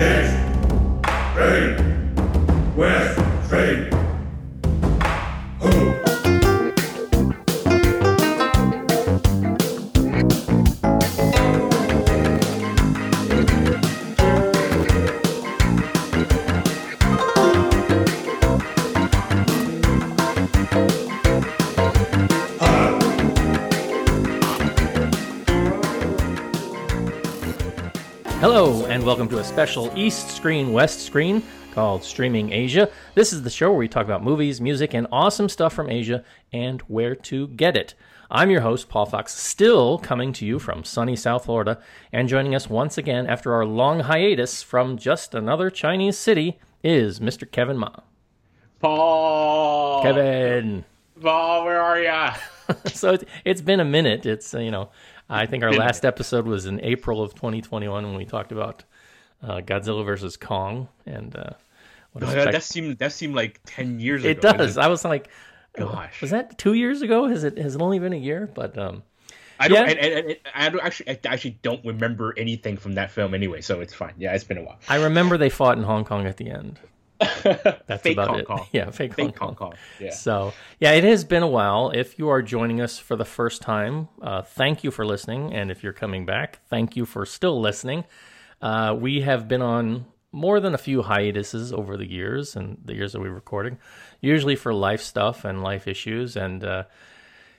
East, welcome to a special East Screen West Screen called Streaming Asia. This is the show where we talk about movies, music, and awesome stuff from Asia and where to get it. I'm your host, Paul Fox, still coming to you from sunny South Florida, and joining us once again after our long hiatus from just another Chinese city is Mr. Kevin Ma. Paul. Kevin! Paul, where are ya? so it, it's been a minute. It's, uh, you know, I think our last episode was in April of 2021 when we talked about uh, Godzilla versus Kong. And uh, what that, spec- that seemed that seemed like ten years it ago. It does. I was like, Gosh. was that two years ago? Has it has it only been a year? But um, I don't. Yeah. And, and, and, I don't actually. I actually don't remember anything from that film anyway, so it's fine. Yeah, it's been a while. I remember they fought in Hong Kong at the end. That's Fake about Hong it. Kong. Yeah, fake, Fake Hong Hong Kong. Kong. Yeah. So yeah, it has been a while. If you are joining us for the first time, uh, thank you for listening, and if you're coming back, thank you for still listening. Uh, we have been on more than a few hiatuses over the years and the years that we're recording, usually for life stuff and life issues. And uh,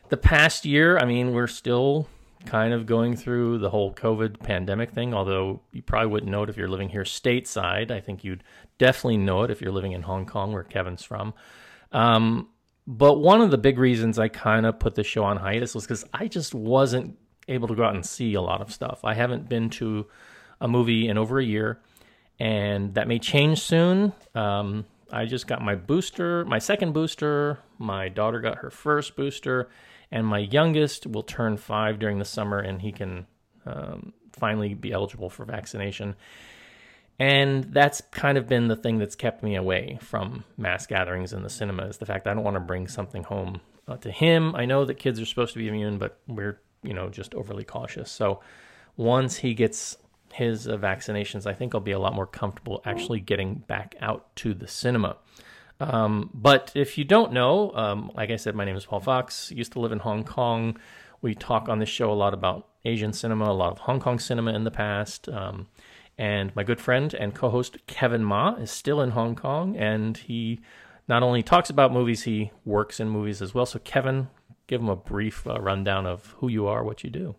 the past year, I mean, we're still kind of going through the whole COVID pandemic thing, although you probably wouldn't know it if you're living here stateside. I think you'd definitely know it if you're living in Hong Kong, where Kevin's from. Um, but one of the big reasons I kind of put the show on hiatus was because I just wasn't able to go out and see a lot of stuff. I haven't been to a movie in over a year, and that may change soon. Um, I just got my booster, my second booster. My daughter got her first booster, and my youngest will turn five during the summer, and he can um, finally be eligible for vaccination. And that's kind of been the thing that's kept me away from mass gatherings in the cinema is the fact I don't want to bring something home uh, to him. I know that kids are supposed to be immune, but we're, you know, just overly cautious. So once he gets his uh, vaccinations, I think I'll be a lot more comfortable actually getting back out to the cinema. Um, but if you don't know, um, like I said, my name is Paul Fox. Used to live in Hong Kong. We talk on this show a lot about Asian cinema, a lot of Hong Kong cinema in the past. Um, and my good friend and co-host Kevin Ma is still in Hong Kong, and he not only talks about movies, he works in movies as well. So, Kevin, give him a brief uh, rundown of who you are, what you do.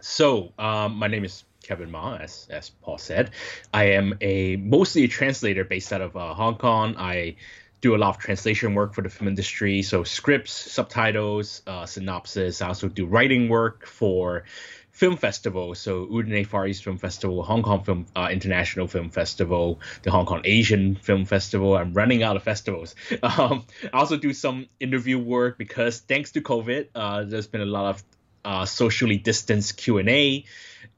So, um, my name is Kevin Ma, as as Paul said. I am a mostly a translator based out of uh, Hong Kong. I do a lot of translation work for the film industry, so scripts, subtitles, uh, synopsis. I also do writing work for film festivals, so Udine Far East Film Festival, Hong Kong Film uh, International Film Festival, the Hong Kong Asian Film Festival. I'm running out of festivals. Um, I also do some interview work because thanks to COVID, uh, there's been a lot of uh, socially distanced Q&A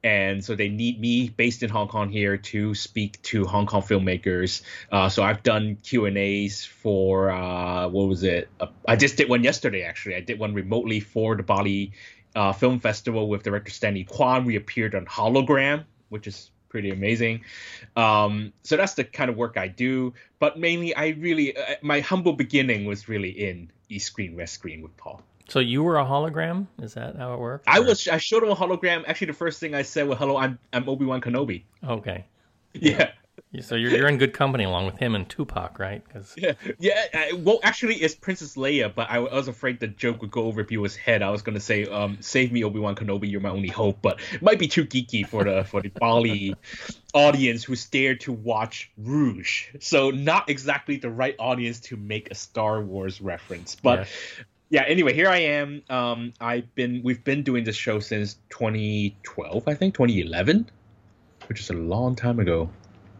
and so they need me based in Hong Kong here to speak to Hong Kong filmmakers. Uh, so I've done Q and A's for uh, what was it? Uh, I just did one yesterday actually. I did one remotely for the Bali uh, Film Festival with director Stanley Kwan. We appeared on hologram, which is pretty amazing. Um, so that's the kind of work I do. But mainly, I really uh, my humble beginning was really in East Screen West Screen with Paul. So, you were a hologram? Is that how it worked? I or- was I showed him a hologram. Actually, the first thing I said was, "Hello, I'm I'm Obi Wan Kenobi." Okay. Yeah. So, you're, you're in good company along with him and Tupac, right? Because Yeah, yeah. I, well, actually, it's Princess Leia, but I, was afraid the joke would go over people's head. I was gonna say, um, "Save me, Obi Wan Kenobi, you're my only hope," but it might be too geeky for the for the Bali audience who's there to watch Rouge. So not exactly the right audience to make a Star Wars reference. But Yeah. Yeah, anyway, here I am. Um, I've been we've been doing this show since 2012, I think 2011, which is a long time ago.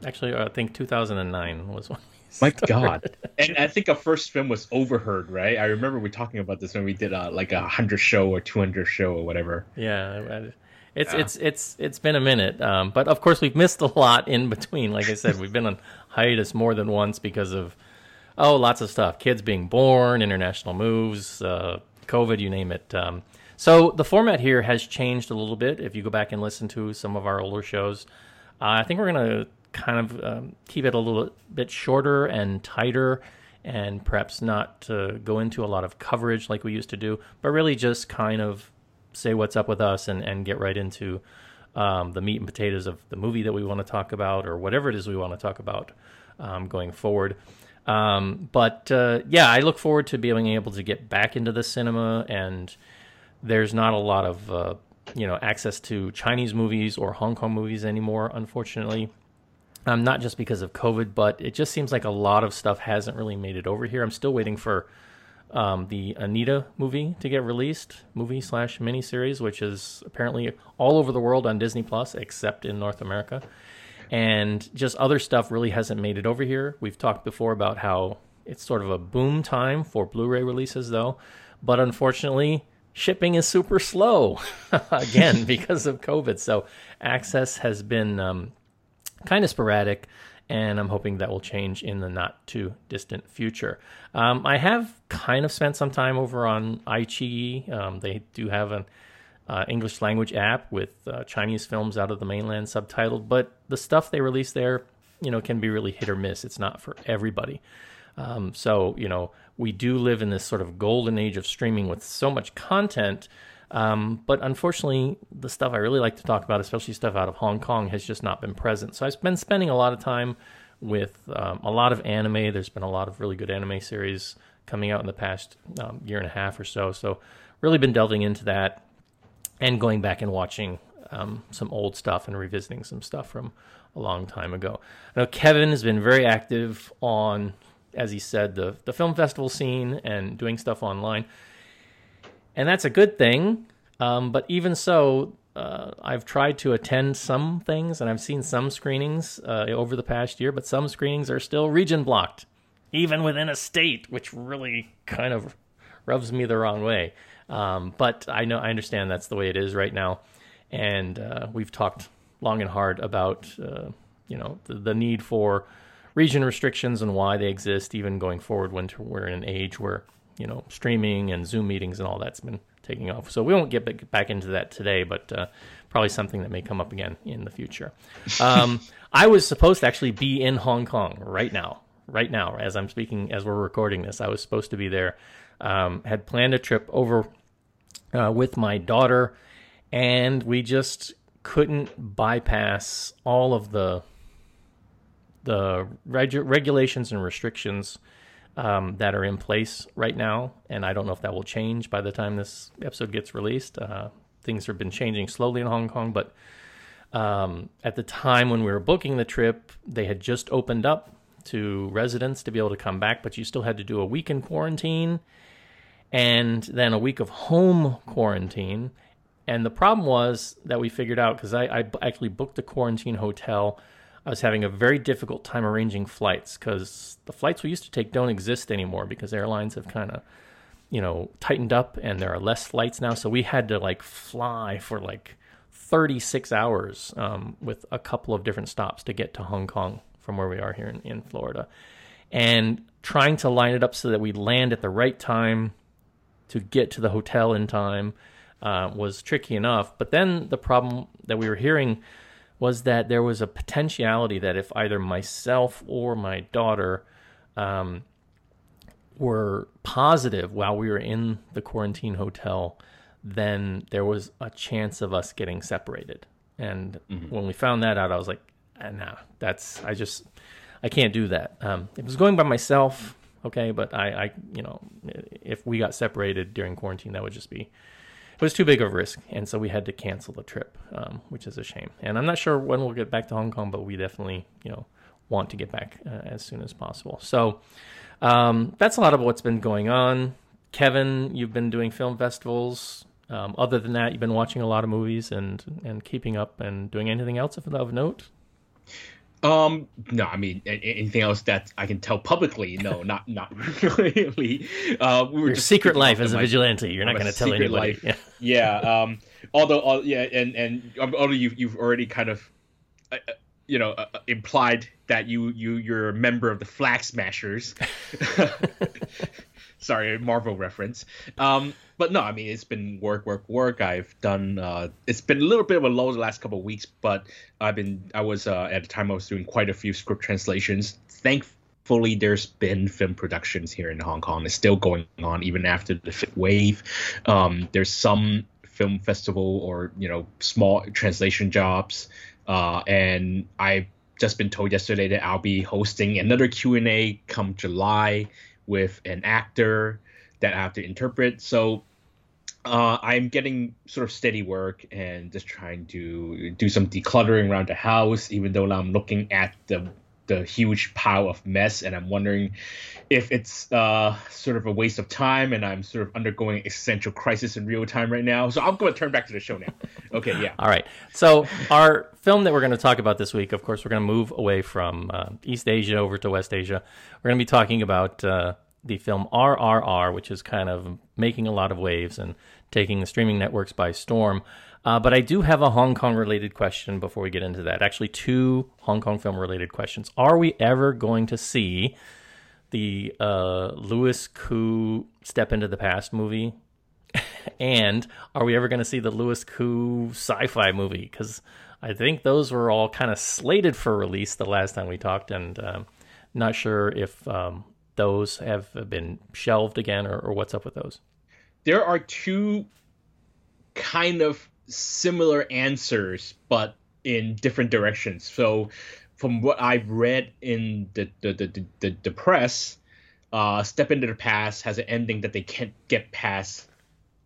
actually, I think 2009 was when we My. God! And I think our first film was Overheard, right? I remember we talking about this when we did uh, like a hundred show or two hundred show or whatever. Yeah, it's Yeah. it's it's it's been a minute, um, but of course we've missed a lot in between. Like I said, we've been on hiatus more than once because of oh, lots of stuff: kids being born, international moves, uh, COVID, you name it. Um, so the format here has changed a little bit. If you go back and listen to some of our older shows, Uh, I think we're going to kind of um, keep it a little bit shorter and tighter and perhaps not uh, go into a lot of coverage like we used to do, but really just kind of say what's up with us and, and get right into um, the meat and potatoes of the movie that we want to talk about or whatever it is we want to talk about um, going forward. Um, but uh, yeah, I look forward to being able to get back into the cinema, and there's not a lot of uh, you know access to Chinese movies or Hong Kong movies anymore, unfortunately. Um, not just because of COVID, but it just seems like a lot of stuff hasn't really made it over here. I'm still waiting for um, the Anita movie to get released, movie slash miniseries, which is apparently all over the world on Disney Plus, except in North America. And just other stuff really hasn't made it over here. We've talked before about how it's sort of a boom time for Blu ray releases, though. But unfortunately, shipping is super slow again because of COVID. So access has been um, kind of sporadic and I'm hoping that will change in the not too distant future. Um, I have kind of spent some time over on iQIYI. Um, they do have an uh, English language app with uh, Chinese films out of the mainland subtitled, but the stuff they release there, you know, can be really hit or miss. It's not for everybody. Um, so, you know, we do live in this sort of golden age of streaming with so much content um, but unfortunately, the stuff I really like to talk about, especially stuff out of Hong Kong, has just not been present. So I've been spending a lot of time with um, a lot of anime. There's been a lot of really good anime series coming out in the past um, year and a half or so. So really been delving into that and going back and watching um, some old stuff and revisiting some stuff from a long time ago. I know Kevin has been very active on, as he said, the the film festival scene and doing stuff online and that's a good thing. Um, but even so, uh, I've tried to attend some things, and I've seen some screenings uh, over the past year, but some screenings are still region blocked, even within a state, which really kind of rubs me the wrong way. Um, but I know I understand that's the way it is right now, and uh, we've talked long and hard about uh, you know the, the need for region restrictions and why they exist, even going forward when we're in an age where you know, streaming and Zoom meetings and all that's been taking off. So we won't get back into that today, but uh, probably something that may come up again in the future. Um, I was supposed to actually be in Hong Kong right now, right now, as I'm speaking, as we're recording this. I was supposed to be there. Um, had planned a trip over uh, with my daughter, and we just couldn't bypass all of the the reg- regulations and restrictions um, that are in place right now, and I don't know if that will change by the time this episode gets released. Uh, things have been changing slowly in Hong Kong, but um, at the time when we were booking the trip, they had just opened up to residents to be able to come back, but you still had to do a week in quarantine and then a week of home quarantine. And the problem was that we figured out because I, I actually booked a quarantine hotel I was having a very difficult time arranging flights because the flights we used to take don't exist anymore because airlines have kind of, you know, tightened up and there are less flights now. So we had to like fly for like 36 hours um, with a couple of different stops to get to Hong Kong from where we are here in, in Florida. And trying to line it up so that we land at the right time to get to the hotel in time uh, was tricky enough. But then the problem that we were hearing was that there was a potentiality that if either myself or my daughter um, were positive while we were in the quarantine hotel, then there was a chance of us getting separated. And mm-hmm. when we found that out, I was like, ah, "No, that's I just I can't do that." Um, it was going by myself, okay, but I, I, you know, if we got separated during quarantine, that would just be it was too big of a risk, and so we had to cancel the trip, um, which is a shame. And I'm not sure when we'll get back to Hong Kong, but we definitely, you know, want to get back uh, as soon as possible. So um, that's a lot of what's been going on. Kevin, you've been doing film festivals. Um, other than that, you've been watching a lot of movies and and keeping up and doing anything else of, of note. Um, no, I mean anything else that I can tell publicly? No, not not really. Uh, we were Your secret life as a vigilante. You're not going to tell anybody. Life. Yeah. yeah. Um. Although, uh, yeah, and and um, although you've you've already kind of, uh, uh you know, uh, uh, implied that you you you're a member of the Flag Smashers. Sorry, Marvel reference. Um, but no, I mean it's been work, work, work. I've done. Uh, it's been a little bit of a low the last couple of weeks, but I've been. I was uh, at the time I was doing quite a few script translations. Thankfully, there's been film productions here in Hong Kong. It's still going on even after the fifth wave. Um, there's some film festival or you know small translation jobs, uh, and I've just been told yesterday that I'll be hosting another Q and A come July with an actor that I have to interpret. So uh, I'm getting sort of steady work and just trying to do some decluttering around the house, even though I'm looking at the the huge pile of mess and I'm wondering if it's uh, sort of a waste of time and I'm sort of undergoing existential crisis in real time right now. So I'm going to turn back to the show now. Okay, yeah. All right. So our film that we're going to talk about this week, of course, we're going to move away from uh, East Asia over to West Asia. We're going to be talking about uh, the film RRR, which is kind of making a lot of waves and taking the streaming networks by storm. Uh, but I do have a Hong Kong related question before we get into that. Actually, two Hong Kong film related questions. Are we ever going to see the uh, Louis Koo Step into the Past movie? and are we ever going to see the Louis Koo sci fi movie? Because I think those were all kind of slated for release the last time we talked, and um, not sure if um, those have been shelved again or, or what's up with those. There are two kind of similar answers, but in different directions. So, from what I've read in the the the, the, the press, uh, Step into the Past has an ending that they can't get past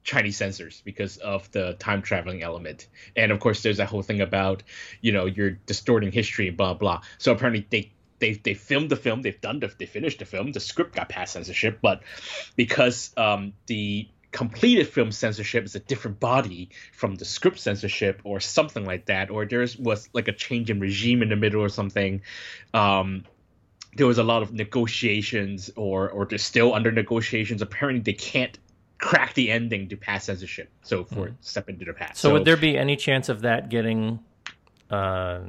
Chinese censors because of the time traveling element. And of course, there's that whole thing about, you know, you're distorting history, blah blah. So apparently they they they filmed the film, they've done the, they finished the film, the script got past censorship, but because um, the completed film censorship is a different body from the script censorship or something like that or there was like a change in regime in the middle or something. Um, there was a lot of negotiations or or they're still under negotiations. Apparently they can't crack the ending to pass censorship so for mm. step into the past. So, so, would there be any chance of that getting uh,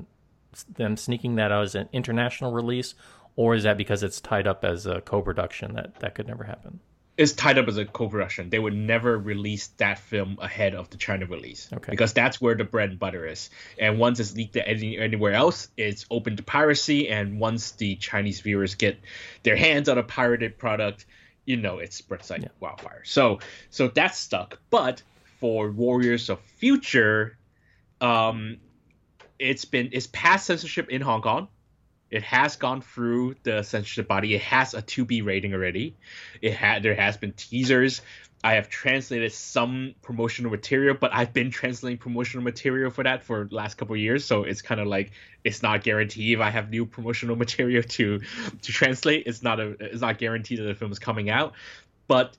them sneaking that out as an international release or is that because it's tied up as a co-production that that could never happen is tied up as a co-production. They would never release that film ahead of the China release okay. because that's where the bread and butter is. And once it's leaked any, anywhere else, it's open to piracy. And once the Chinese viewers get their hands on a pirated product, you know it spreads like yeah. wildfire. So so that's stuck. But for Warriors of Future, um, it's been it's past censorship in Hong Kong it has gone through the censorship body. It has a 2B rating already. It had there has been teasers. I have translated some promotional material, but I've been translating promotional material for that for the last couple years. So it's kind of like it's not guaranteed if I have new promotional material to to translate. It's not a it's not guaranteed that the film is coming out. But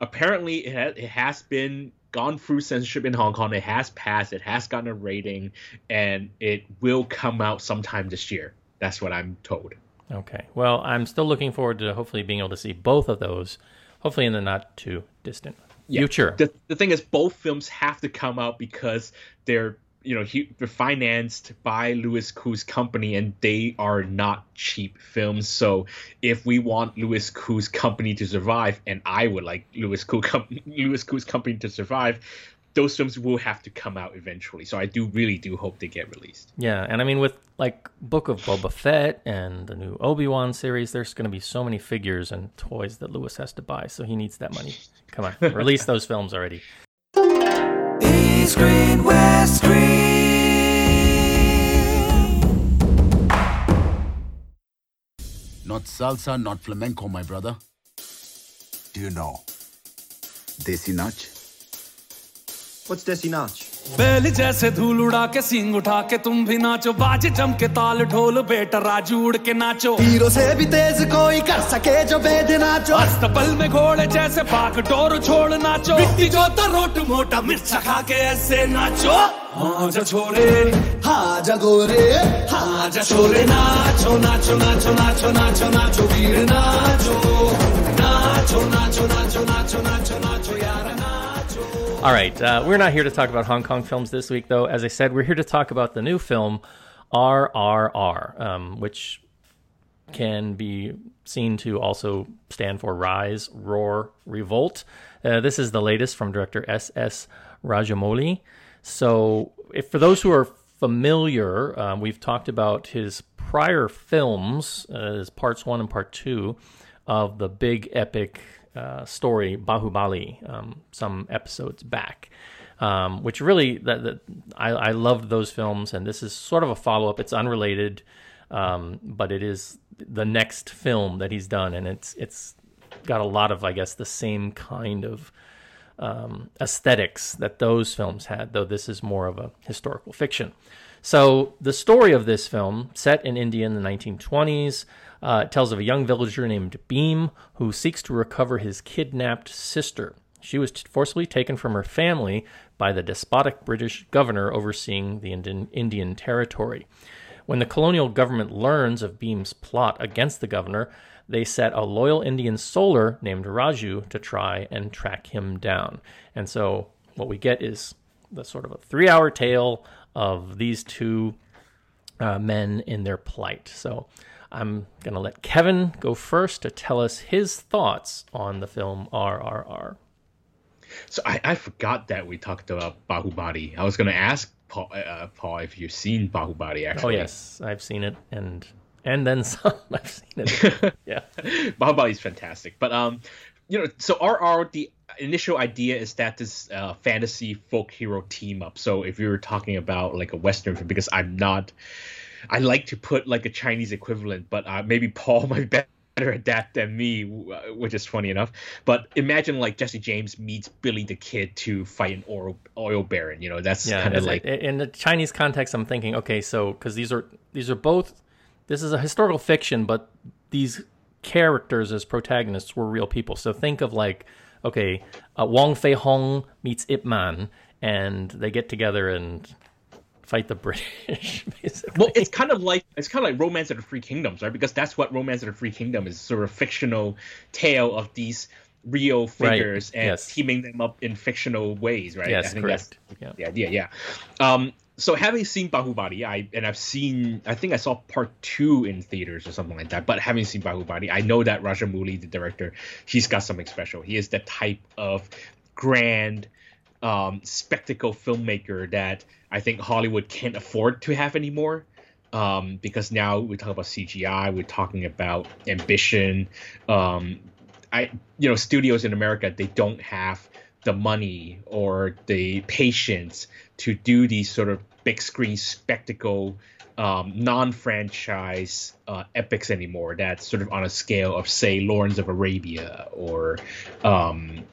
apparently it has, it has been gone through censorship in Hong Kong. It has passed. It has gotten a rating, and it will come out sometime this year. That's what I'm told. Okay. Well, I'm still looking forward to hopefully being able to see both of those, hopefully in the not too distant yeah. future. The, the thing is, both films have to come out because they're you know he, they're financed by Louis Koo's company and they are not cheap films. So if we want Louis Koo's company to survive, and I would like Louis Koo com- Louis Koo's company to survive, those films will have to come out eventually. So I do really do hope they get released. Yeah, and I mean with like Book of Boba Fett and the new Obi Wan series, there's going to be so many figures and toys that Louis has to buy, so he needs that money. Come on, release those films already. East Screen, West Screen. Not salsa, not flamenco, my brother. Do you know Desi Nach? What's Desi Nach? बैल जैसे धूल उड़ा के सिंग उठा के तुम भी नाचो। बाज जम के ताल ढोल बेटा राजू उड़ के नाचो। हीरो से भी तेज कोई कर सके जो बेद नाचो। अस्तबल में घोड़े जैसे पाक डोर छोड़ नाचो। मिट्टी जो तो रोट मोटा मिर्च खा के ऐसे नाचो। हाँ जा छोरे हाँ जा गोरे हाँ जा छोरे नाचो नाचो नाचो नाचो नाचो नाचो वीर नाचो। नाचो नाचो नाचो नाचो नाचो नाचो। All right, uh, we're not here to talk about Hong Kong films this week, though. As I said, we're here to talk about the new film RRR, um, which can be seen to also stand for Rise, Roar, Revolt. Uh, this is the latest from director S.S. Rajamouli. So, if for those who are familiar, um, we've talked about his prior films, uh, parts one and part two of the big epic uh, story Bahubali, um, some episodes back. Um, which really, that, that I, I loved those films, and this is sort of a follow up. It's unrelated, um, but it is the next film that he's done, and it's it's got a lot of, I guess, the same kind of um, aesthetics that those films had, though this is more of a historical fiction. So, the story of this film, set in India in the 1920s, uh, tells of a young villager named Bheem who seeks to recover his kidnapped sister. She was forcibly taken from her family by the despotic British governor overseeing the Indian, Indian territory. When the colonial government learns of Bheem's plot against the governor, they set a loyal Indian soldier named Raju to try and track him down. And so what we get is the sort of a three hour tale of these two uh, men in their plight. So I'm going to let Kevin go first to tell us his thoughts on the film RRR. So I, I forgot that we talked about Bahubali. I was going to ask Paul, uh, Paul if you've seen Bahubali actually. Oh yes, I've seen it and and then some. I've seen it. yeah, Bahubali is fantastic. But um, you know, so RR the initial idea is that this uh, fantasy folk hero team up. So if you were talking about like a western film, because I'm not, I like to put like a Chinese equivalent, but uh, maybe Paul might be better at that than me, which is funny enough. But imagine like Jesse James meets Billy the Kid to fight an oil, oil baron. You know, that's yeah. kind of like in the Chinese context. I'm thinking, okay, so because these are these are both this is a historical fiction, but these characters as protagonists were real people. So think of like, okay, uh, Wong Fei Hung meets Ip Man, and they get together and fight the British. Basically. Well, it's kind of like it's kind of like Romance of the Three Kingdoms, right? Because that's what Romance of the Three Kingdom is sort of fictional tale of these real figures Right, and yes. teaming them up in fictional ways, right? Yes, I think correct. that's Yeah. the idea. Yeah. Um, so having seen Bahubali, I and I've seen I think I saw part two in theaters or something like that. But having seen Bahubali, I know that Rajamouli, the director, he's got something special. He is the type of grand um, spectacle filmmaker that I think Hollywood can't afford to have anymore. Um, because now we talk about CGI, we're talking about ambition. Um, I, you know, studios in America they don't have the money or the patience to do these sort of big screen spectacle um, non-franchise uh, epics anymore. That's sort of on a scale of say Lawrence of Arabia or um,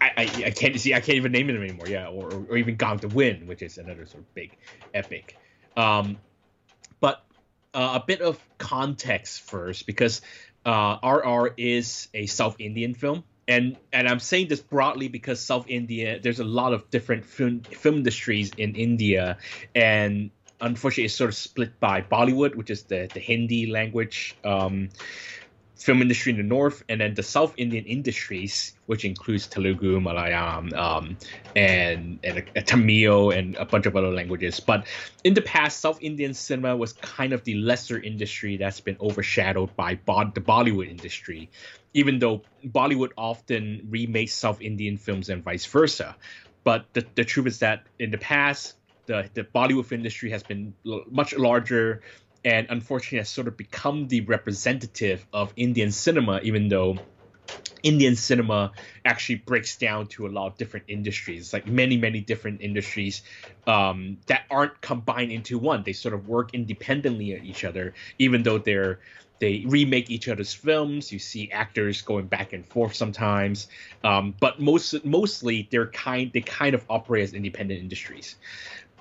I, I, I can't see I can't even name it anymore. Yeah, or, or even Gone to Win, which is another sort of big epic. Um, but uh, a bit of context first, because uh, RR is a South Indian film, and and I'm saying this broadly because South India, there's a lot of different film film industries in India, and unfortunately, it's sort of split by Bollywood, which is the the Hindi language. Um, film industry in the north, and then the South Indian industries, which includes Telugu, Malayalam, um, and and a, Tamil and a bunch of other languages. But in the past, South Indian cinema was kind of the lesser industry that's been overshadowed by Bo- the Bollywood industry, even though Bollywood often remakes South Indian films and vice versa. But the, the truth is that in the past, the, the Bollywood industry has been much larger and unfortunately has sort of become the representative of Indian cinema, even though Indian cinema actually breaks down to a lot of different industries, like many, many different industries um, that aren't combined into one. They sort of work independently of each other, even though they're they remake each other's films. You see actors going back and forth sometimes, um, but most mostly they're kind they kind of operate as independent industries.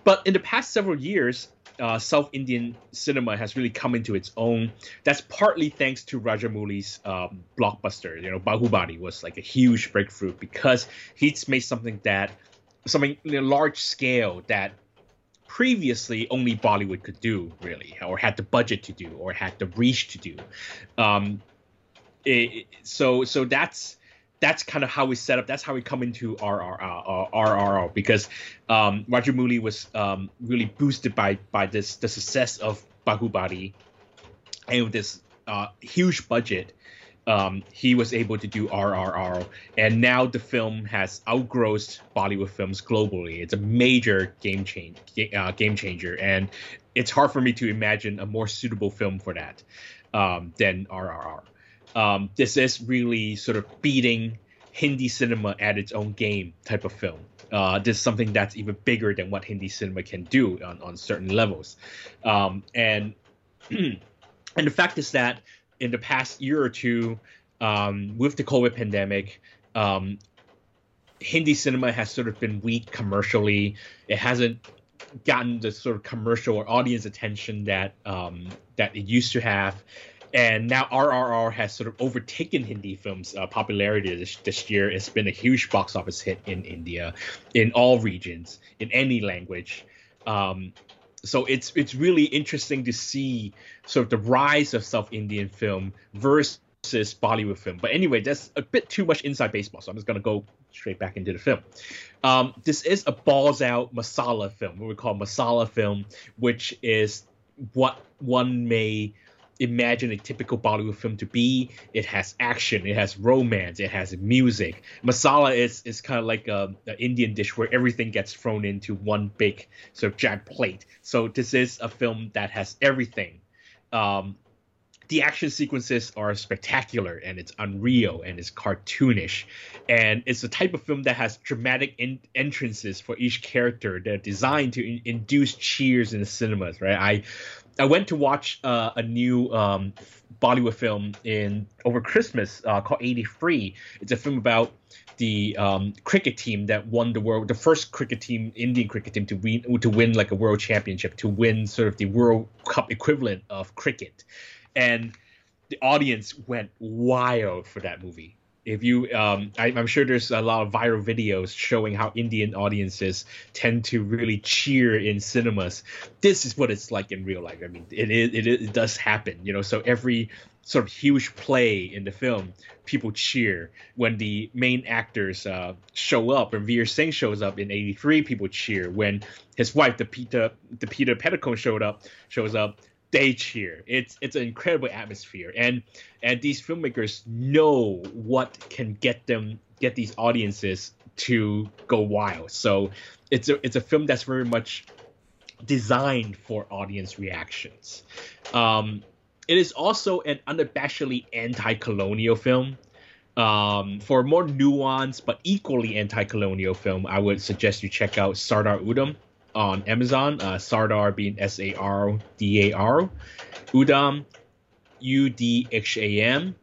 But in the past several years, uh, South Indian cinema has really come into its own. That's partly thanks to Rajamouli's um, blockbuster. You know, Bahubali was like a huge breakthrough because he's made something that, something you know, large scale that previously only Bollywood could do, really, or had the budget to do, or had the reach to do. Um, it, so, so that's that's kind of how we set up. That's how we come into RRR, uh, RRR because um, Rajamouli was um, really boosted by by this the success of Bahubali. and with this uh, huge budget, um, he was able to do RRR, and now the film has outgrossed Bollywood films globally. It's a major game change, uh, game changer, and it's hard for me to imagine a more suitable film for that um, than RRR. Um, this is really sort of beating Hindi cinema at its own game type of film. Uh, this is something that's even bigger than what Hindi cinema can do on, on certain levels, um, and and the fact is that in the past year or two, um, with the COVID pandemic, um, Hindi cinema has sort of been weak commercially. It hasn't gotten the sort of commercial or audience attention that um, that it used to have. And now RRR has sort of overtaken Hindi films' uh, popularity this, this year. It's been a huge box office hit in India, in all regions, in any language. Um, so it's it's really interesting to see sort of the rise of South Indian film versus Bollywood film. But anyway, that's a bit too much inside baseball, so I'm just gonna go straight back into the film. Um, this is a balls out masala film, what we call masala film, which is what one may imagine a typical Bollywood film to be. It has action, it has romance, it has music. Masala is is kind of like a, an Indian dish where everything gets thrown into one big sort of giant plate. So this is a film that has everything. Um, the action sequences are spectacular and it's unreal and it's cartoonish and it's the type of film that has dramatic in- entrances for each character they're designed to in- induce cheers in the cinemas right i I went to watch uh, a new um, Bollywood film in over Christmas uh, called 83. It's a film about the um, cricket team that won the world, the first cricket team, Indian cricket team to win to win like a world championship, to win sort of the World Cup equivalent of cricket, and the audience went wild for that movie if you um, I, am sure there's a lot of viral videos showing how indian audiences tend to really cheer in cinemas. This is what it's like in real life. I mean it, it, it does happen you know so every sort of huge play in the film people cheer. When the main actors uh, show up and veer singh shows up in 83 people cheer. When his wife the peter the peter petticoat showed up shows up they cheer. It's it's an incredible atmosphere, and and these filmmakers know what can get them get these audiences to go wild. So it's a it's a film that's very much designed for audience reactions. Um, it is also an unabashedly anti-colonial film. Um, for a more nuanced but equally anti-colonial film, I would suggest you check out Sardar Udham on Amazon. Uh, Sardar being S A R D A R, Udham, U D H A M.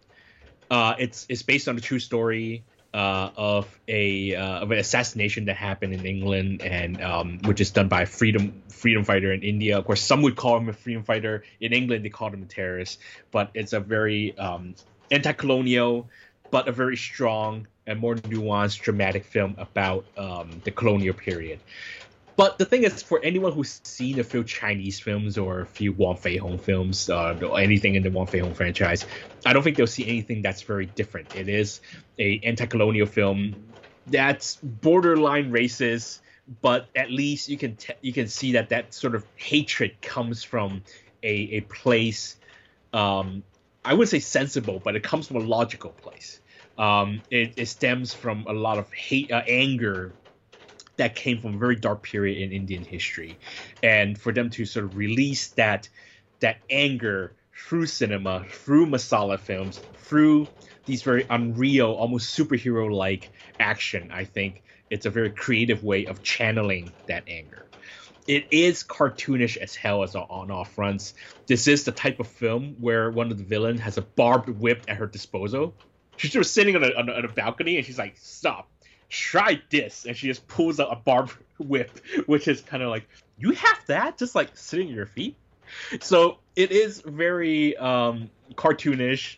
Uh, it's it's based on a true story uh, of a uh, of an assassination that happened in England and um, which is done by a freedom freedom fighter in India. Of course, some would call him a freedom fighter. In England, they called him a terrorist. But it's a very um, anti-colonial, but a very strong and more nuanced, dramatic film about um, the colonial period. But the thing is, for anyone who's seen a few Chinese films or a few Wong Fei Hung films, uh, or anything in the Wong Fei Hung franchise, I don't think they'll see anything that's very different. It is a anti-colonial film that's borderline racist, but at least you can te- you can see that that sort of hatred comes from a a place. Um, I wouldn't say sensible, but it comes from a logical place. Um, it, it stems from a lot of hate, uh, anger that came from a very dark period in Indian history, and for them to sort of release that that anger through cinema, through masala films, through these very unreal, almost superhero-like action, I think it's a very creative way of channeling that anger. It is cartoonish as hell as on all fronts. This is the type of film where one of the villains has a barbed whip at her disposal. She's just sitting on a, on a, on a balcony and she's like, "Stop! Try this. And she just pulls out a barbed whip which is kind of like you have that? Just like sitting at your feet. So it is very um cartoonish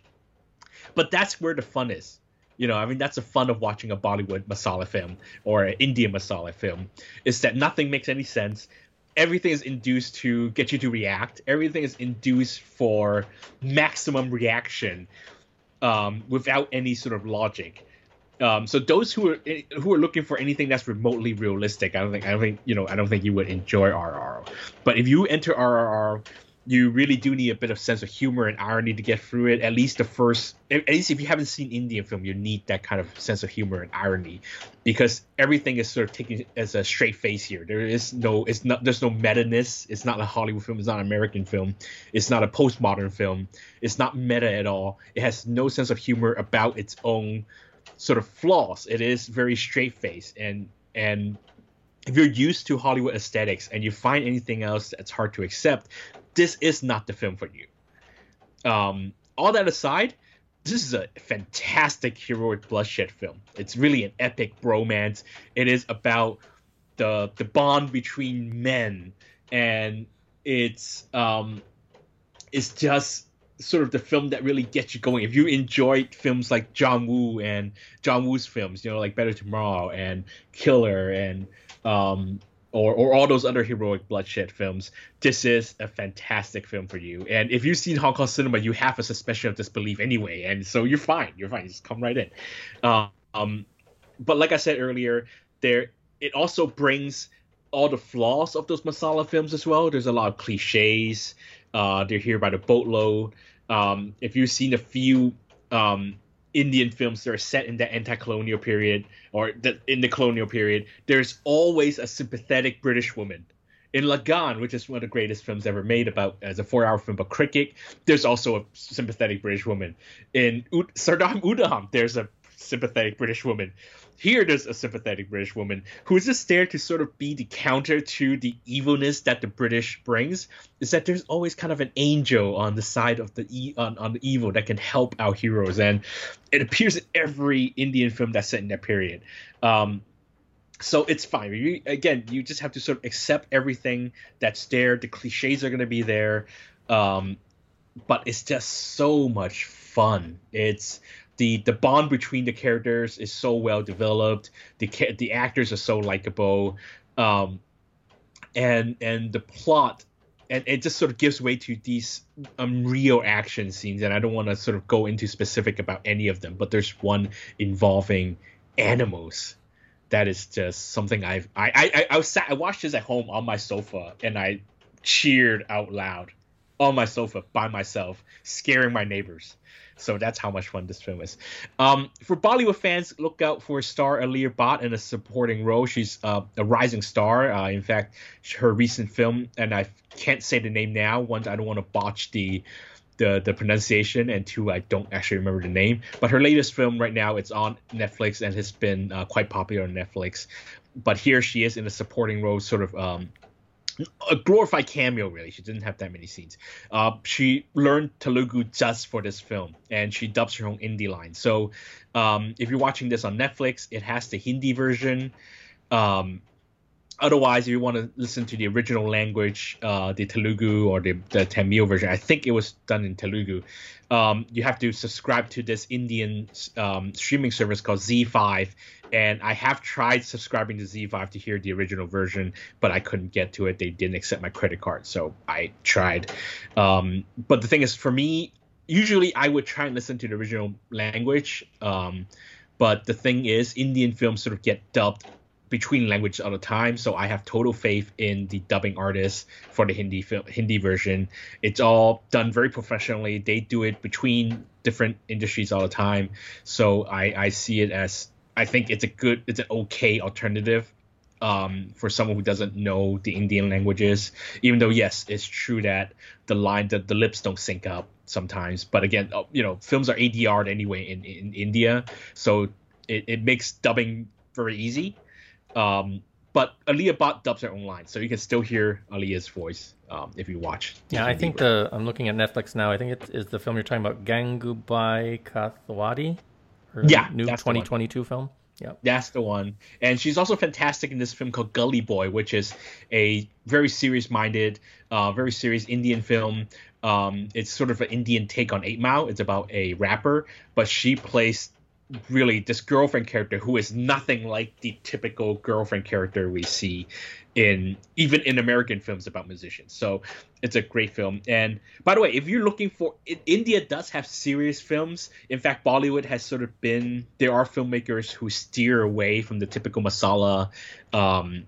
but that's where the fun is. You know i mean that's the fun of watching a bollywood masala film or an indian masala film is that nothing makes any sense. Everything is induced to get you to react. Everything is induced for maximum reaction um, without any sort of logic um, so those who are who are looking for anything that's remotely realistic, I don't think I don't think you know I don't think you would enjoy RRR. But if you enter RRR you really do need a bit of sense of humor and irony to get through it. At least the first, at least if you haven't seen Indian film, you need that kind of sense of humor and irony, because everything is sort of taken as a straight face here. There is no, it's not, there's no meta ness. It's not a Hollywood film. It's not an American film. It's not a postmodern film. It's not meta at all. It has no sense of humor about its own sort of flaws. It is very straight face and and if you're used to Hollywood aesthetics and you find anything else that's hard to accept, this is not the film for you. Um, all that aside, this is a fantastic heroic bloodshed film. It's really an epic bromance. It is about the the bond between men, and it's um, it's just sort of the film that really gets you going. If you enjoyed films like John Woo and John Woo's films, you know, like Better Tomorrow and Killer and um, or, or all those other heroic bloodshed films, this is a fantastic film for you. And if you've seen Hong Kong cinema, you have a suspension of disbelief anyway, and so you're fine. You're fine. Just come right in. Um, but like I said earlier, there it also brings all the flaws of those masala films as well. There's a lot of cliches. Uh, they're here by the boatload. Um, if you've seen a few um, Indian films that are set in the anti-colonial period or the, in the colonial period, there's always a sympathetic British woman. In Lagaan, which is one of the greatest films ever made about as a four-hour film about cricket, there's also a sympathetic British woman. In U- Sardar Udham, there's a sympathetic British woman. Here, there's a sympathetic British woman who is just there to sort of be the counter to the evilness that the British brings. Is that there's always kind of an angel on the side of the e- on, on the evil that can help our heroes, and it appears in every Indian film that's set in that period. Um, so it's fine. You, again, you just have to sort of accept everything that's there. The cliches are going to be there, um, but it's just so much fun. It's the the bond between the characters is so well developed. The the actors are so likable, um, and and the plot. And it just sort of gives way to these unreal action scenes, and I don't want to sort of go into specific about any of them, but there's one involving animals that is just something I've I I I was sat I watched this at home on my sofa and I cheered out loud on my sofa by myself, scaring my neighbors. So that's how much fun this film is. Um, for Bollywood fans, look out for star Alia Bhatt in a supporting role. She's uh, a rising star. Uh, in fact, her recent film, and I can't say the name now. One, I don't want to botch the the the pronunciation, and two, I don't actually remember the name. But her latest film right now, it's on Netflix and has been uh, quite popular on Netflix. But here she is in a supporting role, sort of um, a glorified cameo really. She didn't have that many scenes. Uh, she learned telugu just for this film and she dubs her own hindi line. So um, if you're watching this on netflix it has the hindi version. Um, otherwise if you want to listen to the original language uh, the telugu or the, the tamil version i think it was done in telugu um, you have to subscribe to this indian um, streaming service called ZEE5 and I have tried subscribing to ZEE5 to hear the original version, but I couldn't get to it. They didn't accept my credit card, so I tried. Um, but the thing is, for me, usually I would try and listen to the original language. Um, but the thing is, Indian films sort of get dubbed between languages all the time, so I have total faith in the dubbing artists for the Hindi film, Hindi version. It's all done very professionally. They do it between different industries all the time, so I, I see it as I think it's a good, it's an okay alternative um, for someone who doesn't know the Indian languages. Even though, yes, it's true that the line, that the lips don't sync up sometimes. But again, uh, you know, films are ADR'd anyway in, in India, so it, it makes dubbing very easy. Um, but Alia Bhatt dubs her own line, so you can still hear Alia's voice um, if you watch. Yeah, I think the I'm looking at Netflix now. I think it is the film you're talking about, Gangubai Kathiawadi her yeah, new 2022 film. Yeah, that's the one. And she's also fantastic in this film called Gully Boy, which is a very serious-minded, uh, very serious Indian film. Um, it's sort of an Indian take on Eight Mile. It's about a rapper, but she plays really this girlfriend character who is nothing like the typical girlfriend character we see in even in American films about musicians. So it's a great film. And by the way, if you're looking for India does have serious films. In fact, Bollywood has sort of been there are filmmakers who steer away from the typical masala um,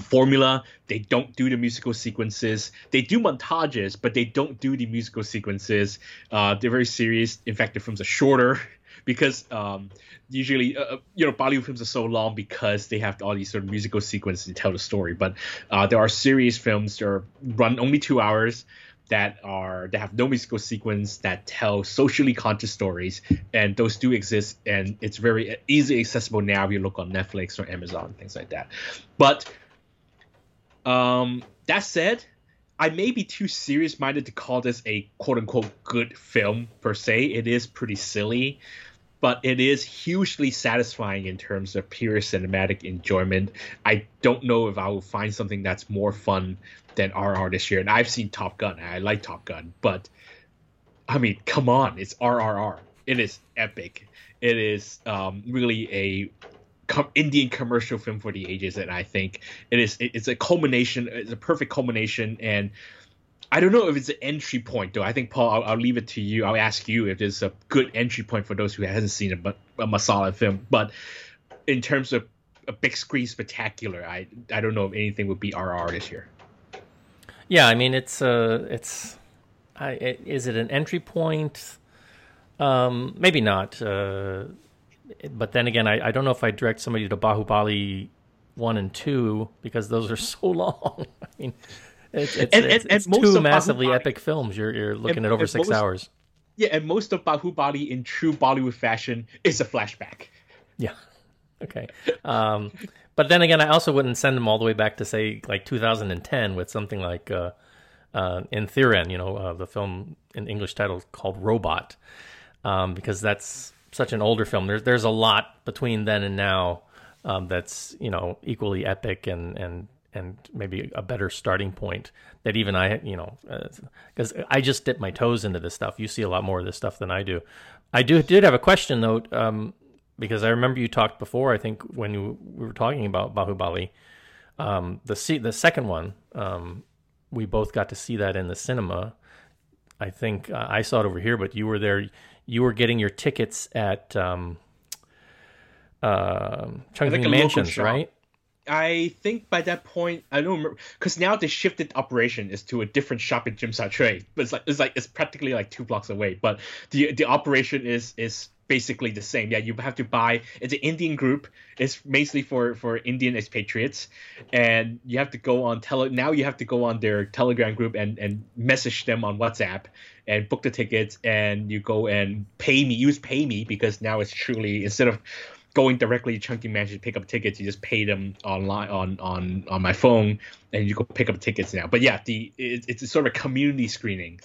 formula. They don't do the musical sequences. They do montages, but they don't do the musical sequences. Uh, they're very serious. In fact, the films are shorter because um, usually, uh, you know, Bollywood films are so long because they have all these sort of musical sequences to tell the story. But uh, there are serious films that are run only two hours that are that have no musical sequence that tell socially conscious stories, and those do exist, and it's very easily accessible now if you look on Netflix or Amazon, things like that. But um, that said, I may be too serious minded to call this a quote unquote good film per se. It is pretty silly, but it is hugely satisfying in terms of pure cinematic enjoyment. I don't know if I will find something that's more fun than RR this year. And I've seen Top Gun. I like Top Gun, but I mean, come on, it's RRR. It is epic. It is um, really a com- Indian commercial film for the ages, and I think it is. It's a culmination. It's a perfect culmination, and I don't know if it's an entry point though. I think Paul, I'll, I'll leave it to you. I'll ask you if there's a good entry point for those who hasn't seen a, a Masala film. But in terms of a big screen spectacular, I I don't know if anything would be RR this year. Yeah, I mean it's uh it's I, it, is it an entry point? Um, maybe not. Uh, but then again, I, I don't know if I direct somebody to Bahubali one and two because those are so long. I mean, it's, it's, And- it's, and- it's and two massively Bahubali- epic films. You're you're looking at over six most- hours. Yeah, and most of Bahubali in true Bollywood fashion is a flashback. Yeah. Okay. Um, but then again, I also wouldn't send them all the way back to say like 2010 with something like uh, uh, Enthiran, you know, uh, the film in English title called Robot, um, because that's such an older film. There's there's a lot between then and now um, that's you know equally epic and and and maybe a better starting point that even I you know because I just dip my toes into this stuff. You see a lot more of this stuff than I do. I do did have a question though. Um, because I remember you talked before. I think when you, we were talking about Bahubali, um, the se- the second one, um, we both got to see that in the cinema. I think uh, I saw it over here, but you were there. You were getting your tickets at um, uh, Chungking Like a Mansions, right? I think by that point, I don't remember because now they shifted operation is to a different shop in Jim Trade, but it's like it's like it's practically like two blocks away. But the the operation is is basically the same. Yeah, you have to buy. It's an Indian group. It's mainly for for Indian expatriates, and you have to go on tele. Now you have to go on their Telegram group and and message them on WhatsApp and book the tickets, and you go and PayMe. Use PayMe because now it's truly instead of going directly to Chungking Mansion to pick up tickets, you just pay them online on on on my phone, and you go pick up tickets now. But yeah, the it, it's a sort of a community screening,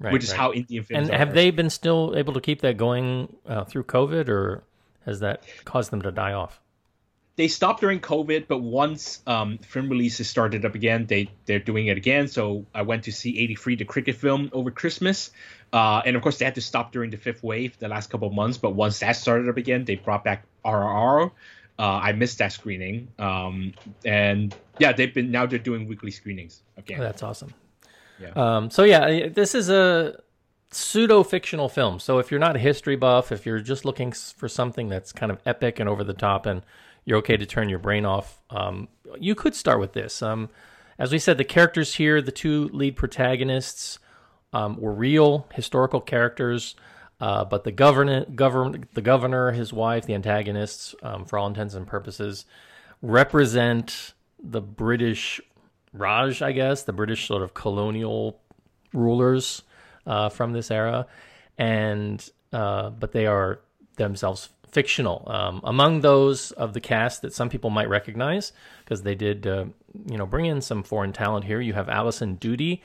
Right, which is right. how Indian films And are. have they been still able to keep that going uh, through COVID, or has that caused them to die off? They stopped during COVID, but once um, film releases started up again, they they're doing it again. So I went to see 83, the cricket film, over Christmas, uh, and of course they had to stop during the fifth wave the last couple of months. But once that started up again, they brought back RRR. Uh, I missed that screening, um, and yeah, they've been now they're doing weekly screenings again. Oh, that's awesome. Yeah. Um, so yeah, this is a pseudo fictional film. So if you're not a history buff, if you're just looking for something that's kind of epic and over the top, and you're okay to turn your brain off, um, you could start with this. Um, as we said, the characters here, the two lead protagonists, um, were real historical characters. Uh, but the governor, govern, the governor, his wife, the antagonists, um, for all intents and purposes, represent the British Raj, I guess, the British sort of colonial rulers uh, from this era, and uh, but they are themselves fictional. Um, among those of the cast that some people might recognize, because they did, uh, you know, bring in some foreign talent here. You have Alison Doody,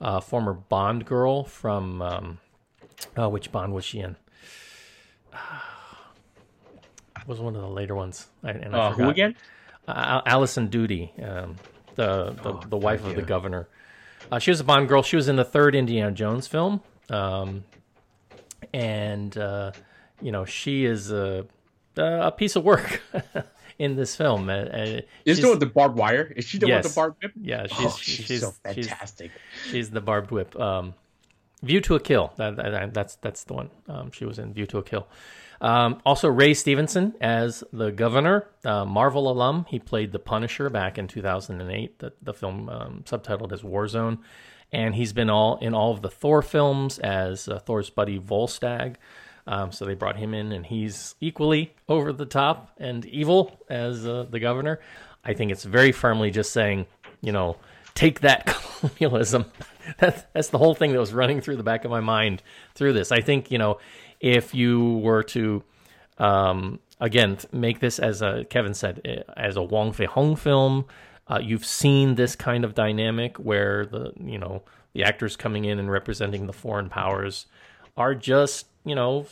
uh, former Bond girl from, um, oh, which Bond was she in? was one of the later ones. I, and I Uh, who again? Uh, Alison Doody, um, the the, Oh, the wife of the governor. Uh, she was a Bond girl. She was in the third Indiana Jones film, um, and uh, you know she is a a piece of work in this film. Uh, uh, Is she's- the one with the barbed wire? Is she with Yes. the barbed whip? Yeah, she's oh, she's, she's so she's- fantastic. She's the barbed whip. Um, View to a Kill. That, that- that's that's the one. Um, she was in View to a Kill. Um, also, Ray Stevenson as the governor, uh, Marvel alum. He played the Punisher back in 2008. The, the film um, subtitled as Warzone, and he's been all in all of the Thor films as uh, Thor's buddy Volstagg. Um, so they brought him in, and he's equally over the top and evil as uh, the governor. I think it's very firmly just saying, you know, take that colonialism. that's that's the whole thing that was running through the back of my mind through this. I think you know, if you were to um, again make this as a Kevin said eh, as a Wong Fei Hung film, uh, you've seen this kind of dynamic where the you know the actors coming in and representing the foreign powers are just you know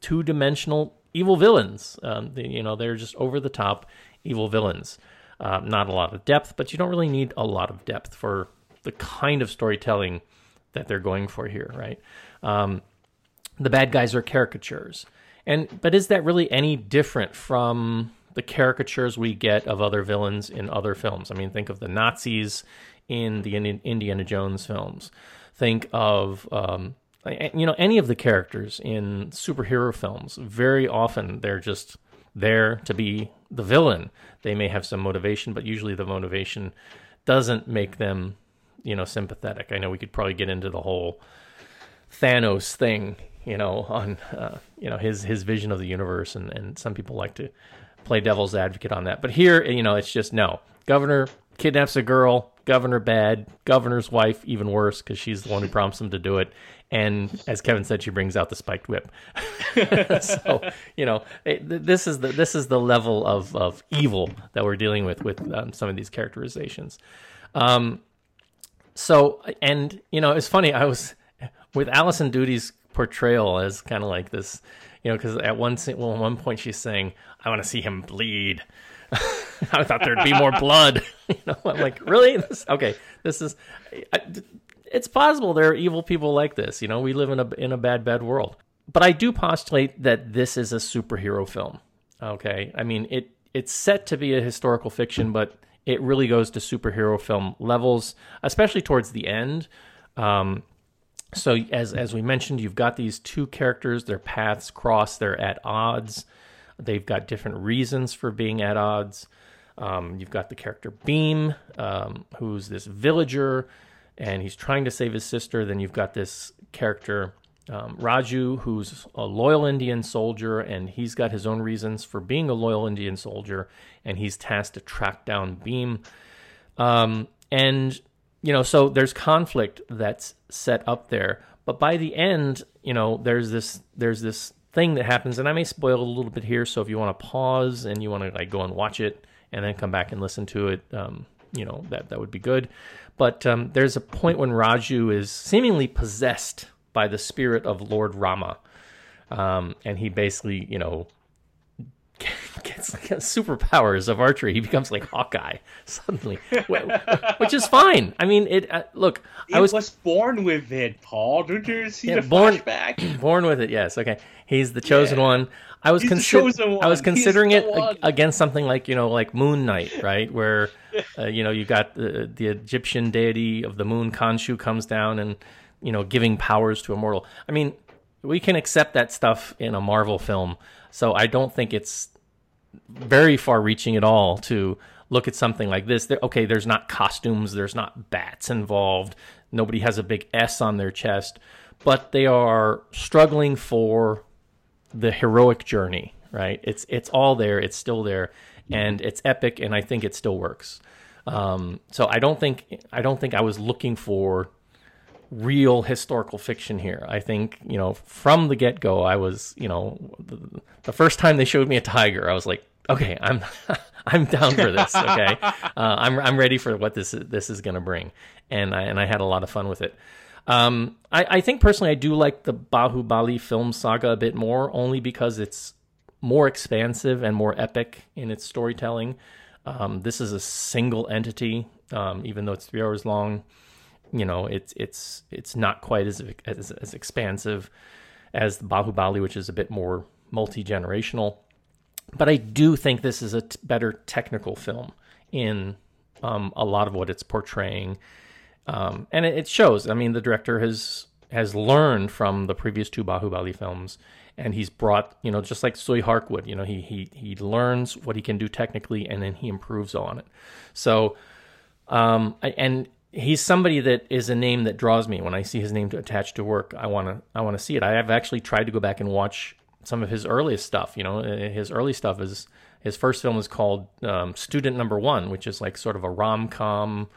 two dimensional evil villains. Um, you know they're just over the top evil villains. Uh, not a lot of depth, but you don't really need a lot of depth for the kind of storytelling that they're going for here, right? Um, the bad guys are caricatures, and but is that really any different from the caricatures we get of other villains in other films? I mean, think of the Nazis in the Indiana Jones films. Think of um, you know any of the characters in superhero films. Very often they're just there to be the villain. They may have some motivation, but usually the motivation doesn't make them, you know, sympathetic. I know we could probably get into the whole Thanos thing, you know, on uh, you know his his vision of the universe, and and some people like to play devil's advocate on that. But here, you know, it's just no. Governor kidnaps a girl. Governor bad. Governor's wife even worse because she's the one who prompts him to do it. And as Kevin said, she brings out the spiked whip. so you know, it, this is the this is the level of of evil that we're dealing with with um, some of these characterizations. Um, so and you know, it's funny. I was with Alison Doody's portrayal as kind of like this, you know, because at one one point she's saying, "I want to see him bleed." I thought there'd be more blood. you know, I'm like, really? This, okay, this is. I, it's possible there are evil people like this. You know, we live in a in a bad, bad world. But I do postulate that this is a superhero film. Okay, I mean it. It's set to be a historical fiction, but it really goes to superhero film levels, especially towards the end. Um, so as as we mentioned, you've got these two characters. Their paths cross. They're at odds. They've got different reasons for being at odds. Um, you've got the character Bheem, um, who's this villager, and he's trying to save his sister. Then you've got this character um, Raju, who's a loyal Indian soldier, and he's got his own reasons for being a loyal Indian soldier, and he's tasked to track down Bheem. Um, and you know, so there's conflict that's set up there. But by the end, you know, there's this there's this thing that happens, and I may spoil a little bit here. So if you want to pause and you want to like go and watch it and then come back and listen to it, um, you know, that that would be good. But um, there's a point when Raju is seemingly possessed by the spirit of Lord Rama, um, and he basically, you know, gets like superpowers of archery. He becomes like Hawkeye suddenly, which is fine. I mean, it. Uh, look, I was, was, born with it, Paul. Don't you see Yeah, the born- flashback? born with it. Yes, okay. He's the chosen Yeah. one. I was He's the consi- chosen I was considering it one. against something like you know, like Moon Knight, right? Where uh, you know you got the, the Egyptian deity of the moon, Khonshu, comes down and you know giving powers to a mortal. I mean, we can accept that stuff in a Marvel film, so I don't think it's very far reaching at all to look at something like this. There, okay, there's not costumes, there's not bats involved, nobody has a big S on their chest, but they are struggling for the heroic journey, right? It's it's all there, it's still there, and it's epic, and I think it still works. Um, so I don't think I don't think I was looking for real historical fiction here. I think, you know, from the get go, I was, you know, the, the first time they showed me a tiger, I was like, okay, I'm, I'm down for this. Okay, uh, I'm, I'm ready for what this is, this is going to bring, and I and I had a lot of fun with it. Um, I, I think personally, I do like the Bahubali film saga a bit more, only because it's more expansive and more epic in its storytelling. Um, this is a single entity, um, even though it's three hours long you know it's it's it's not quite as as, as expansive as the Bahubali, which is a bit more multi generational. But I do think this is a t- better technical film in um, a lot of what it's portraying, um, and it, it shows. I mean, the director has has learned from the previous two Bahubali films, and he's brought you know just like Tsui Hark would, you know he he he learns what he can do technically, and then he improves on it. So, um, and he's somebody that is a name that draws me when I see his name attached to work. I want to I want to see it. I have actually tried to go back and watch some of his earliest stuff. You know, Uh, his early stuff is his first film is called um, Student Number One, which is like sort of a rom com,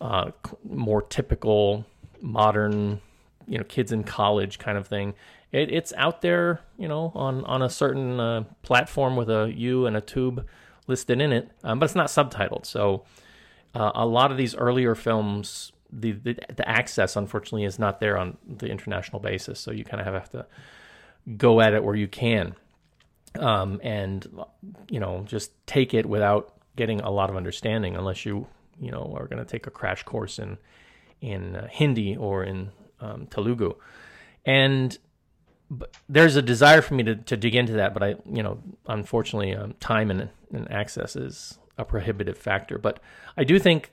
uh, more typical modern, you know, kids in college kind of thing. It, it's out there, you know, on on a certain uh, platform with a U and a tube listed in it, um, but it's not subtitled. So uh, a lot of these earlier films, the, the the access unfortunately is not there on the international basis. So you kind of have to go at it where you can, um, and you know just take it without getting a lot of understanding, unless you you know are going to take a crash course in in uh, Hindi or in um, Telugu, and but there's a desire for me to, to dig into that, but I, you know, unfortunately, um, time and, and access is a prohibitive factor. But I do think,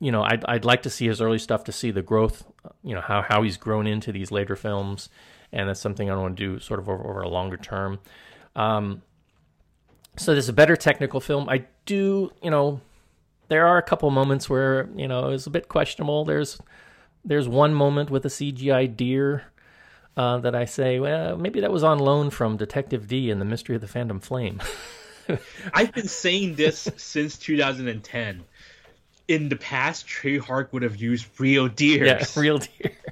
you know, I'd, I'd like to see his early stuff to see the growth, you know, how, how he's grown into these later films. And that's something I want to do sort of over, over a longer term. Um, so there's a better technical film. I do, you know, there are a couple moments where, you know, it's a bit questionable. There's, there's one moment with a CGI deer uh, that I say, well, maybe that was on loan from Detective Dee in The Mystery of the Phantom Flame. I've been saying this since 2010. In the past, Tsui Hark would have used real deer. yeah, real deer.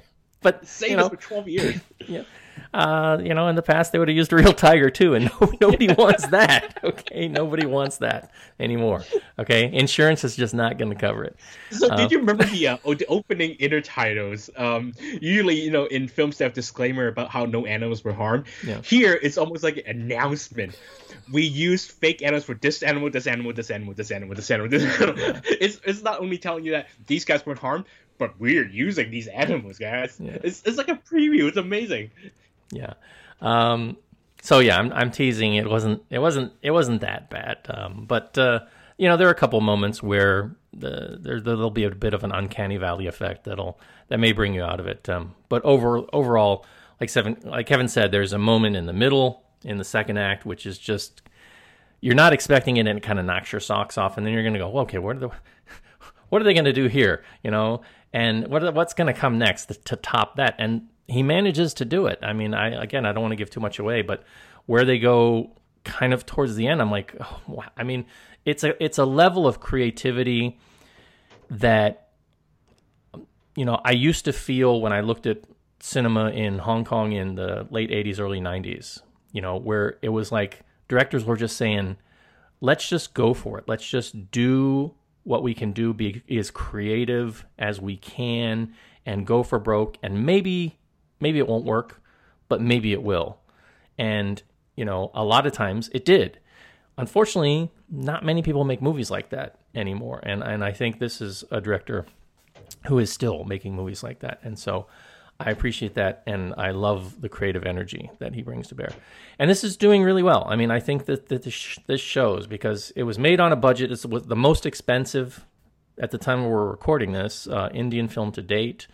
But Saying you know, for 12 years. uh, you know, in the past they would have used a real tiger too, and no, nobody wants that. Okay, nobody wants that anymore. Okay, insurance is just not going to cover it. So did you remember the, uh, the opening intertitles? Um, usually, you know, in films they have disclaimer about how no animals were harmed. Yeah. Here, it's almost like an announcement. We used fake animals for this animal, this animal, this animal, this animal, this animal, this animal. it's it's not only telling you that these guys weren't harmed, but we're using these animals, guys. Yeah. It's, it's like a preview. It's amazing. Yeah. Um, so yeah, I'm, I'm teasing. It wasn't. It wasn't. It wasn't that bad. Um, but uh, you know, there are a couple moments where the, there there'll be a bit of an uncanny valley effect that'll that may bring you out of it. Um, but over overall, like seven, like Kevin said, there's a moment in the middle in the second act which is just you're not expecting it and it kind of knocks your socks off, and then you're going to go, well, okay, what are the what are they going to do here? You know, and what what's going to come next to, to top that? And he manages to do it. I mean, I again, I don't want to give too much away, but where they go kind of towards the end, I'm like, oh, wow. I mean, it's a it's a level of creativity that you know I used to feel when I looked at cinema in Hong Kong in the late 80s, early 90s. You know, where it was like directors were just saying, let's just go for it. Let's just do what we can do, be as creative as we can, and go for broke. And maybe, maybe it won't work, but maybe it will. And you know, a lot of times it did. Unfortunately, not many people make movies like that anymore. And and I think this is a director who is still making movies like that. And so I appreciate that, and I love the creative energy that he brings to bear. And this is doing really well. I mean, I think that, that this, this shows because it was made on a budget. It's was the most expensive at the time we we're recording this uh, Indian film to date.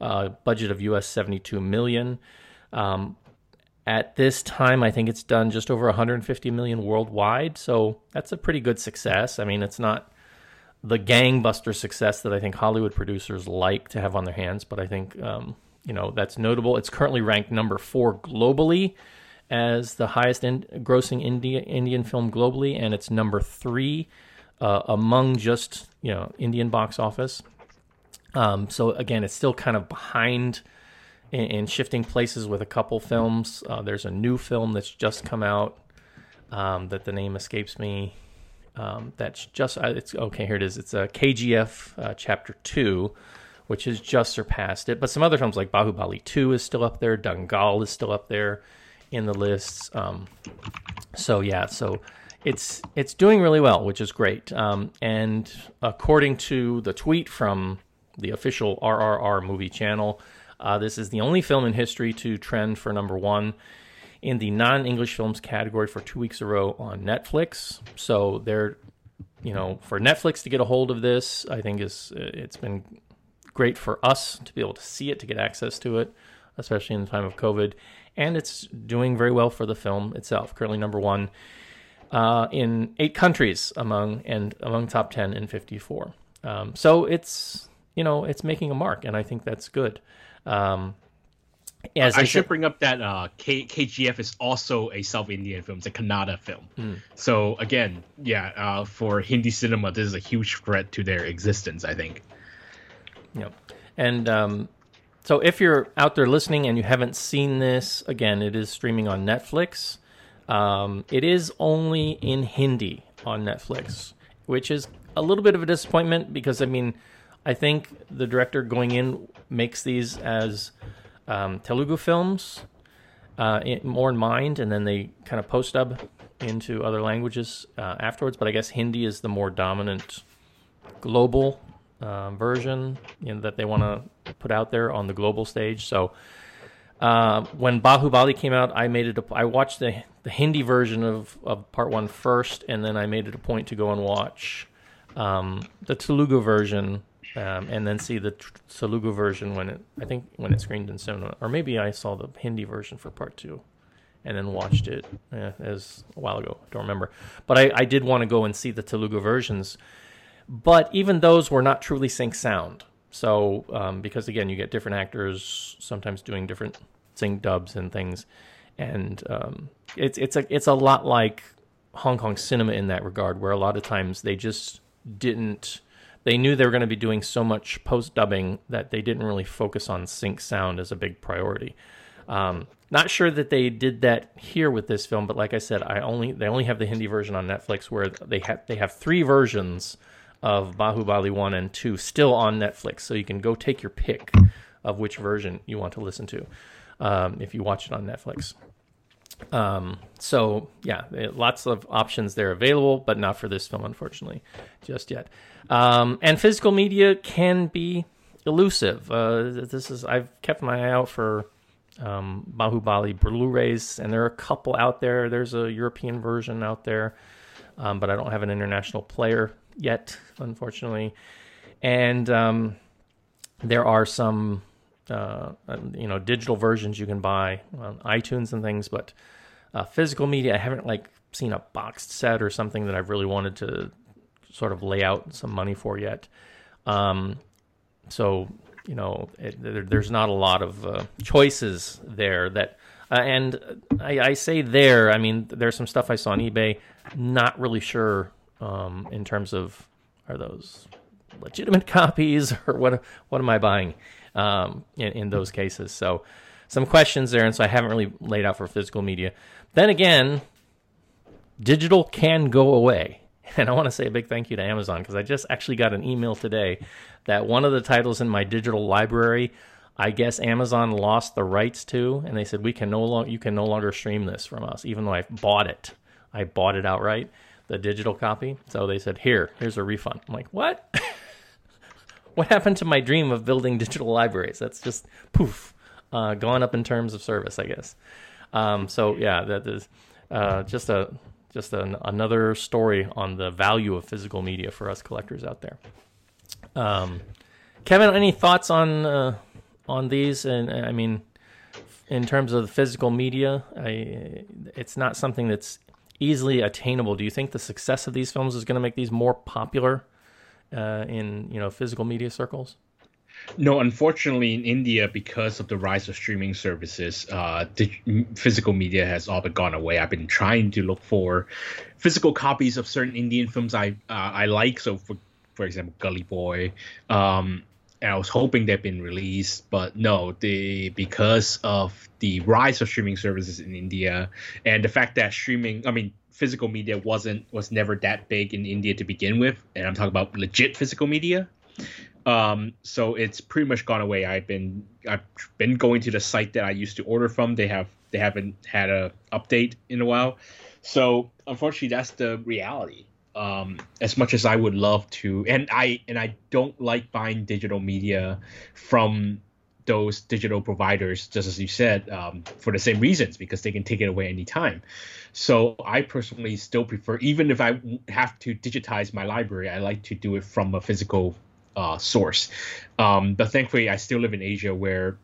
Uh, budget of U.S. seventy-two million. Um, at this time, I think it's done just over 150 million worldwide. So that's a pretty good success. I mean, it's not the gangbuster success that I think Hollywood producers like to have on their hands, but I think um, you know that's notable. It's currently ranked number four globally as the highest in, grossing India, Indian film globally, and it's number three uh, among just you know Indian box office. Um, so again, it's still kind of behind in, in shifting places with a couple films. Uh, there's a new film that's just come out um, that the name escapes me. Um, that's just uh, it's okay. Here it is. It's a KGF uh, Chapter Two, which has just surpassed it. But some other films like Bahubali Two is still up there. Dangal is still up there in the lists. Um, so yeah, so it's it's doing really well, which is great. Um, and according to the tweet from the official RRR movie channel, uh, this is the only film in history to trend for number one in the non-English films category for two weeks in a row on Netflix. So they're, you know, for Netflix to get a hold of this, I think is it's been great for us to be able to see it, to get access to it, especially in the time of COVID. And it's doing very well for the film itself. Currently number one uh, in eight countries among and among top ten in 54. Um, so it's you know it's making a mark, and I think that's good. Um, as I, I should said- bring up that uh, K- KGF is also a South Indian film. It's a Kannada film. Hmm. So again, yeah, uh, for Hindi cinema, this is a huge threat to their existence. I think. Yep. And um, so if you're out there listening and you haven't seen this, again, it is streaming on Netflix. Um, it is only in Hindi on Netflix, which is a little bit of a disappointment because, I mean, I think the director going in makes these as um, Telugu films uh, in, more in mind, and then they kind of post dub into other languages uh, afterwards. But I guess Hindi is the more dominant global uh, version you know, that they want to put out there on the global stage. So uh, when Bahubali came out, I made it. A, I watched the the Hindi version of, of part one first, and then I made it a point to go and watch um, the Telugu version, um, and then see the Telugu version when it I think when it screened in cinema, or maybe I saw the Hindi version for part two and then watched it uh, as a while ago. I don't remember, but I, I did want to go and see the Telugu versions. But even those were not truly sync sound. So um, because again, you get different actors sometimes doing different sync dubs and things, and um, it's it's a it's a lot like Hong Kong cinema in that regard, where a lot of times they just didn't. They knew they were going to be doing so much post dubbing that they didn't really focus on sync sound as a big priority. Um, not sure that they did that here with this film, but like I said, I only they only have the Hindi version on Netflix, where they have they have three versions of Bahubali one and two still on Netflix, so you can go take your pick of which version you want to listen to um, if you watch it on Netflix. Um, so yeah, lots of options there available, but not for this film, unfortunately, just yet. Um, and physical media can be elusive. Uh, this is I've kept my eye out for um, Bahubali Blu-rays, and there are a couple out there. There's a European version out there, um, but I don't have an international player yet, unfortunately. And um, there are some, uh, you know, digital versions you can buy on iTunes and things, but uh, physical media, I haven't like seen a boxed set or something that I've really wanted to sort of lay out some money for yet. Um, so you know, it, there, there's not a lot of uh, choices there that. Uh, and I, I say there, I mean, there's some stuff I saw on eBay. Not really sure um, in terms of are those legitimate copies or what? What am I buying um, in, in those cases? So some questions there, and so I haven't really laid out for physical media. Then again, digital can go away. And I want to say a big thank you to Amazon because I just actually got an email today that one of the titles in my digital library, I guess Amazon lost the rights to, and they said we can no longer you can no longer stream this from us, even though I bought it. I bought it outright, the digital copy. So they said here, here's a refund. I'm like, what? what happened to my dream of building digital libraries? That's just poof, uh, gone up in terms of service, I guess. Um, so yeah, that is uh, just a just an, another story on the value of physical media for us collectors out there. Um, Kevin, any thoughts on uh, on these? And I mean, in terms of the physical media, I, it's not something that's easily attainable. Do you think the success of these films is going to make these more popular uh, in you know physical media circles? No, unfortunately, in India, because of the rise of streaming services, uh, the physical media has all but gone away. I've been trying to look for physical copies of certain Indian films I uh, I like. So, for for example, Gully Boy. Um, and I was hoping they've been released, but no, the because of the rise of streaming services in India and the fact that streaming, I mean, physical media wasn't was never that big in India to begin with, and I'm talking about legit physical media. Um, so it's pretty much gone away. I've been I've been going to the site that I used to order from. They have they haven't had a update in a while. So unfortunately, that's the reality. Um, as much as I would love to, and I and I don't like buying digital media from those digital providers, just as you said, um, for the same reasons because they can take it away anytime. So I personally still prefer, even if I have to digitize my library, I like to do it from a physical uh, source. Um, but thankfully, I still live in Asia where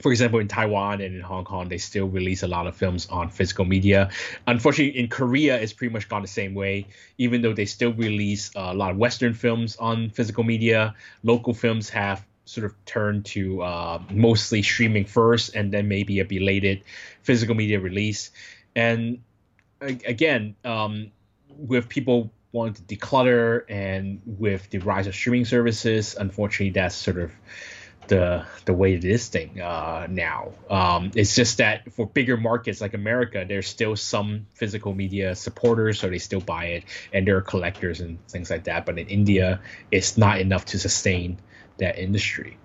for example, in Taiwan and in Hong Kong, they still release a lot of films on physical media. Unfortunately, in Korea, it's pretty much gone the same way. Even though they still release a lot of Western films on physical media, local films have sort of turned to uh, mostly streaming first and then maybe a belated physical media release. And again, um, with people wanting to declutter and with the rise of streaming services, unfortunately, that's sort of the the way it is thing uh, now. Um, it's just that for bigger markets like America, there's still some physical media supporters, so they still buy it, and there are collectors and things like that. But in India, it's not enough to sustain that industry.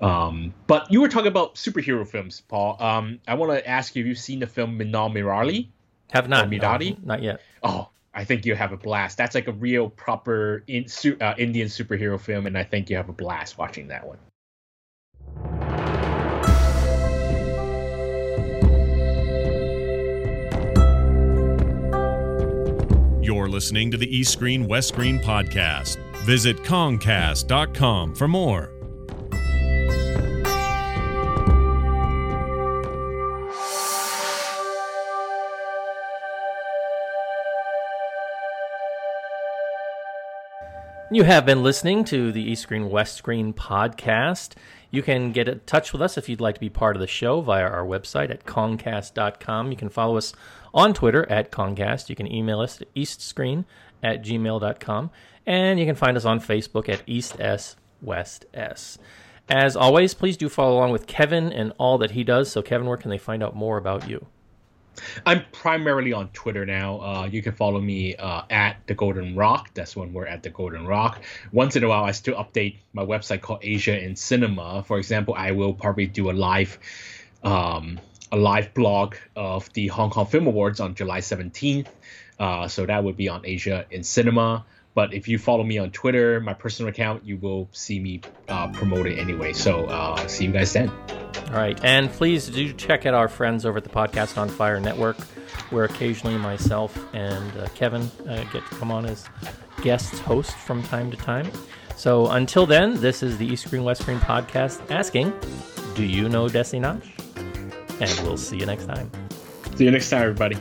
Um, but you were talking about superhero films, Paul. Um, I want to ask you: Have you've seen the film Minnal Murali? Have not. Mirari? No, not yet. Oh, I think you have a blast. That's like a real proper in, uh, Indian superhero film, and I think you have a blast watching that one. You're listening to the East Screen West Screen podcast. Visit Kongcast.com for more. You have been listening to the East Screen West Screen podcast. You can get in touch with us if you'd like to be part of the show via our website at kongcast.com. You can follow us on Twitter at kongcast. You can email us at eastscreen at gmail.com. And you can find us on Facebook at East S West S. As always, please do follow along with Kevin and all that he does. So, Kevin, where can they find out more about you? I'm primarily on Twitter now. Uh, you can follow me uh, at the Golden Rock. That's when we're at the Golden Rock. Once in a while, I still update my website called Asia in Cinema. For example, I will probably do a live, um, a live blog of the Hong Kong Film Awards on July 17th. Uh, so that would be on Asia in Cinema. But if you follow me on Twitter, my personal account, you will see me uh, promote it anyway. So uh, see you guys then. All right. And please do check out our friends over at the Podcast on Fire Network, where occasionally myself and uh, Kevin uh, get to come on as guest hosts from time to time. So until then, this is the East Screen West Screen podcast asking, Do you know Desi Notch? And we'll see you next time. See you next time, everybody.